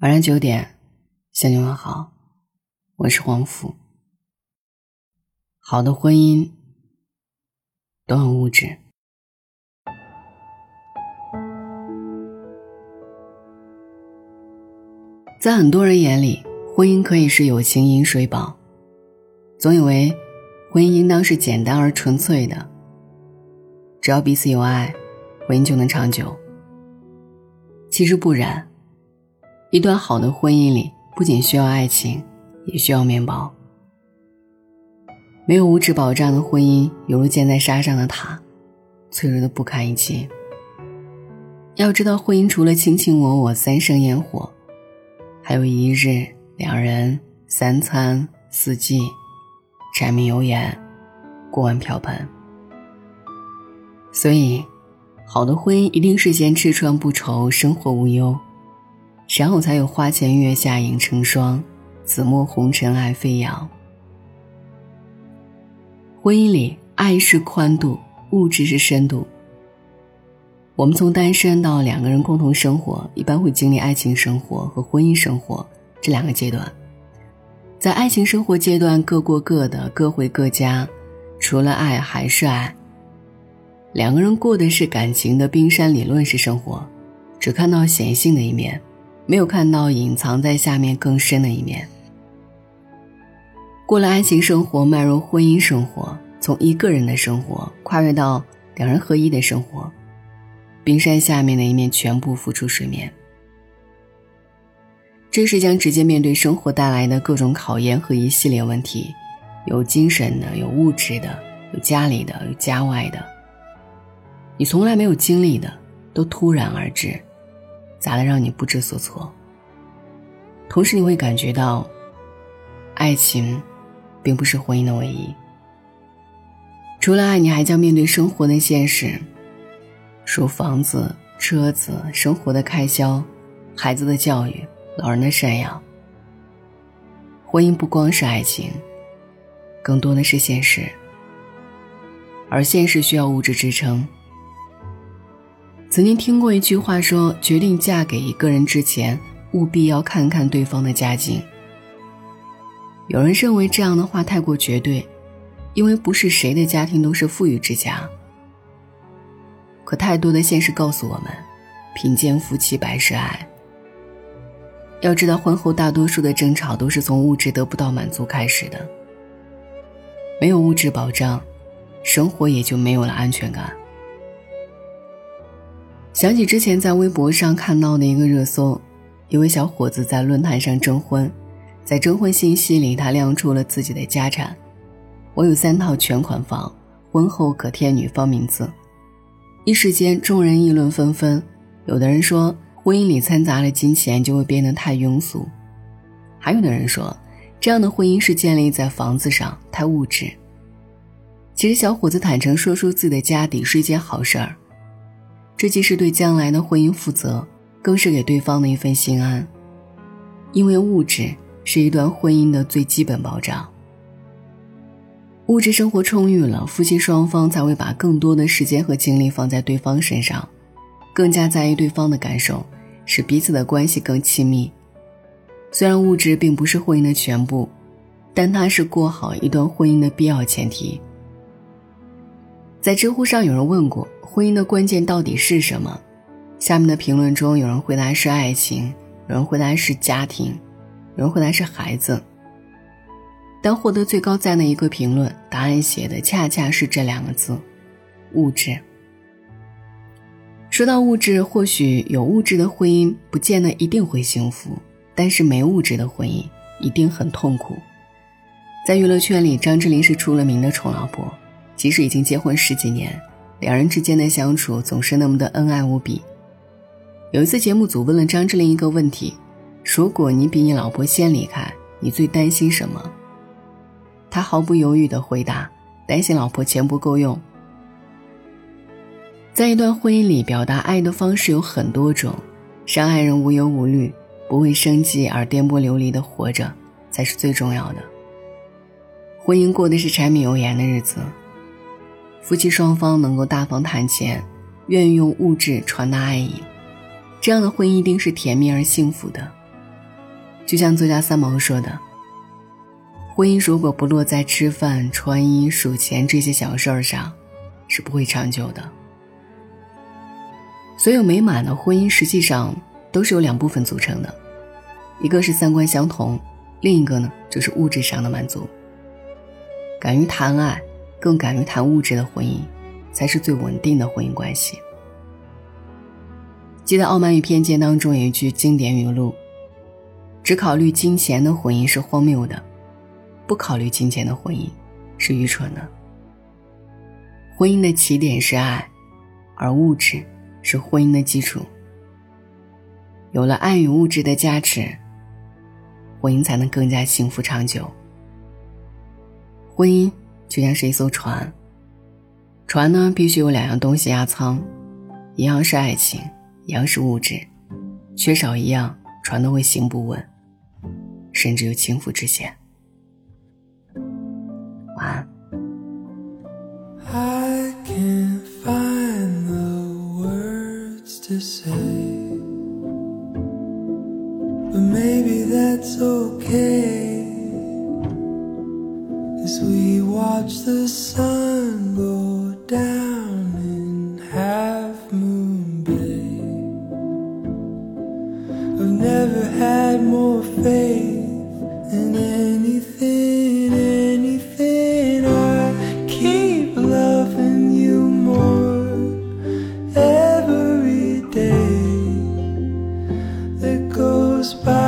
晚上九点，向你问好，我是黄甫。好的婚姻都很物质，在很多人眼里，婚姻可以是友情饮水饱，总以为婚姻应当是简单而纯粹的，只要彼此有爱，婚姻就能长久。其实不然。一段好的婚姻里，不仅需要爱情，也需要面包。没有物质保障的婚姻，犹如建在沙上的塔，脆弱的不堪一击。要知道，婚姻除了卿卿我我、三生烟火，还有一日、两人、三餐、四季，柴米油盐，锅碗瓢盆。所以，好的婚姻一定是先吃穿不愁，生活无忧。然后才有花前月下影成双，紫陌红尘爱飞扬。婚姻里，爱是宽度，物质是深度。我们从单身到两个人共同生活，一般会经历爱情生活和婚姻生活这两个阶段。在爱情生活阶段，各过各的，各回各家，除了爱还是爱。两个人过的是感情的冰山理论式生活，只看到显性的一面。没有看到隐藏在下面更深的一面。过了爱情生活，迈入婚姻生活，从一个人的生活跨越到两人合一的生活，冰山下面的一面全部浮出水面。这是将直接面对生活带来的各种考验和一系列问题，有精神的，有物质的，有家里的，有家外的。你从来没有经历的，都突然而至。砸得让你不知所措。同时，你会感觉到，爱情，并不是婚姻的唯一。除了爱，你还将面对生活的现实，如房子、车子、生活的开销、孩子的教育、老人的赡养。婚姻不光是爱情，更多的是现实，而现实需要物质支撑。曾经听过一句话说：“决定嫁给一个人之前，务必要看看对方的家境。”有人认为这样的话太过绝对，因为不是谁的家庭都是富裕之家。可太多的现实告诉我们，贫贱夫妻百事哀。要知道，婚后大多数的争吵都是从物质得不到满足开始的。没有物质保障，生活也就没有了安全感。想起之前在微博上看到的一个热搜，一位小伙子在论坛上征婚，在征婚信息里，他亮出了自己的家产：“我有三套全款房，婚后可添女方名字。”一时间，众人议论纷纷。有的人说，婚姻里掺杂了金钱就会变得太庸俗；还有的人说，这样的婚姻是建立在房子上，太物质。其实，小伙子坦诚说出自己的家底是一件好事儿。这既是对将来的婚姻负责，更是给对方的一份心安，因为物质是一段婚姻的最基本保障。物质生活充裕了，夫妻双方才会把更多的时间和精力放在对方身上，更加在意对方的感受，使彼此的关系更亲密。虽然物质并不是婚姻的全部，但它是过好一段婚姻的必要前提。在知乎上有人问过。婚姻的关键到底是什么？下面的评论中，有人回答是爱情，有人回答是家庭，有人回答是孩子。但获得最高赞的一个评论，答案写的恰恰是这两个字：物质。说到物质，或许有物质的婚姻不见得一定会幸福，但是没物质的婚姻一定很痛苦。在娱乐圈里，张智霖是出了名的宠老婆，即使已经结婚十几年。两人之间的相处总是那么的恩爱无比。有一次，节目组问了张智霖一个问题：“如果你比你老婆先离开，你最担心什么？”他毫不犹豫地回答：“担心老婆钱不够用。”在一段婚姻里，表达爱的方式有很多种，让爱人无忧无虑、不为生计而颠簸流离的活着，才是最重要的。婚姻过的是柴米油盐的日子。夫妻双方能够大方谈钱，愿意用物质传达爱意，这样的婚姻一定是甜蜜而幸福的。就像作家三毛说的：“婚姻如果不落在吃饭、穿衣、数钱这些小事儿上，是不会长久的。”所有美满的婚姻实际上都是由两部分组成的，一个是三观相同，另一个呢就是物质上的满足。敢于谈爱，更敢于谈物质的婚姻，才是最稳定的婚姻关系。记得《傲慢与偏见》当中有一句经典语录。只考虑金钱的婚姻是荒谬的，不考虑金钱的婚姻是愚蠢的。婚姻的起点是爱，而物质是婚姻的基础。有了爱与物质的加持，婚姻才能更加幸福长久。婚姻就像是一艘船，船呢必须有两样东西压舱，一样是爱情，一样是物质，缺少一样，船都会行不稳。甚至有倾覆之险。晚安。I can't find the words to say, but maybe that's okay. I've never had more faith. And anything, anything, I keep loving you more every day that goes by.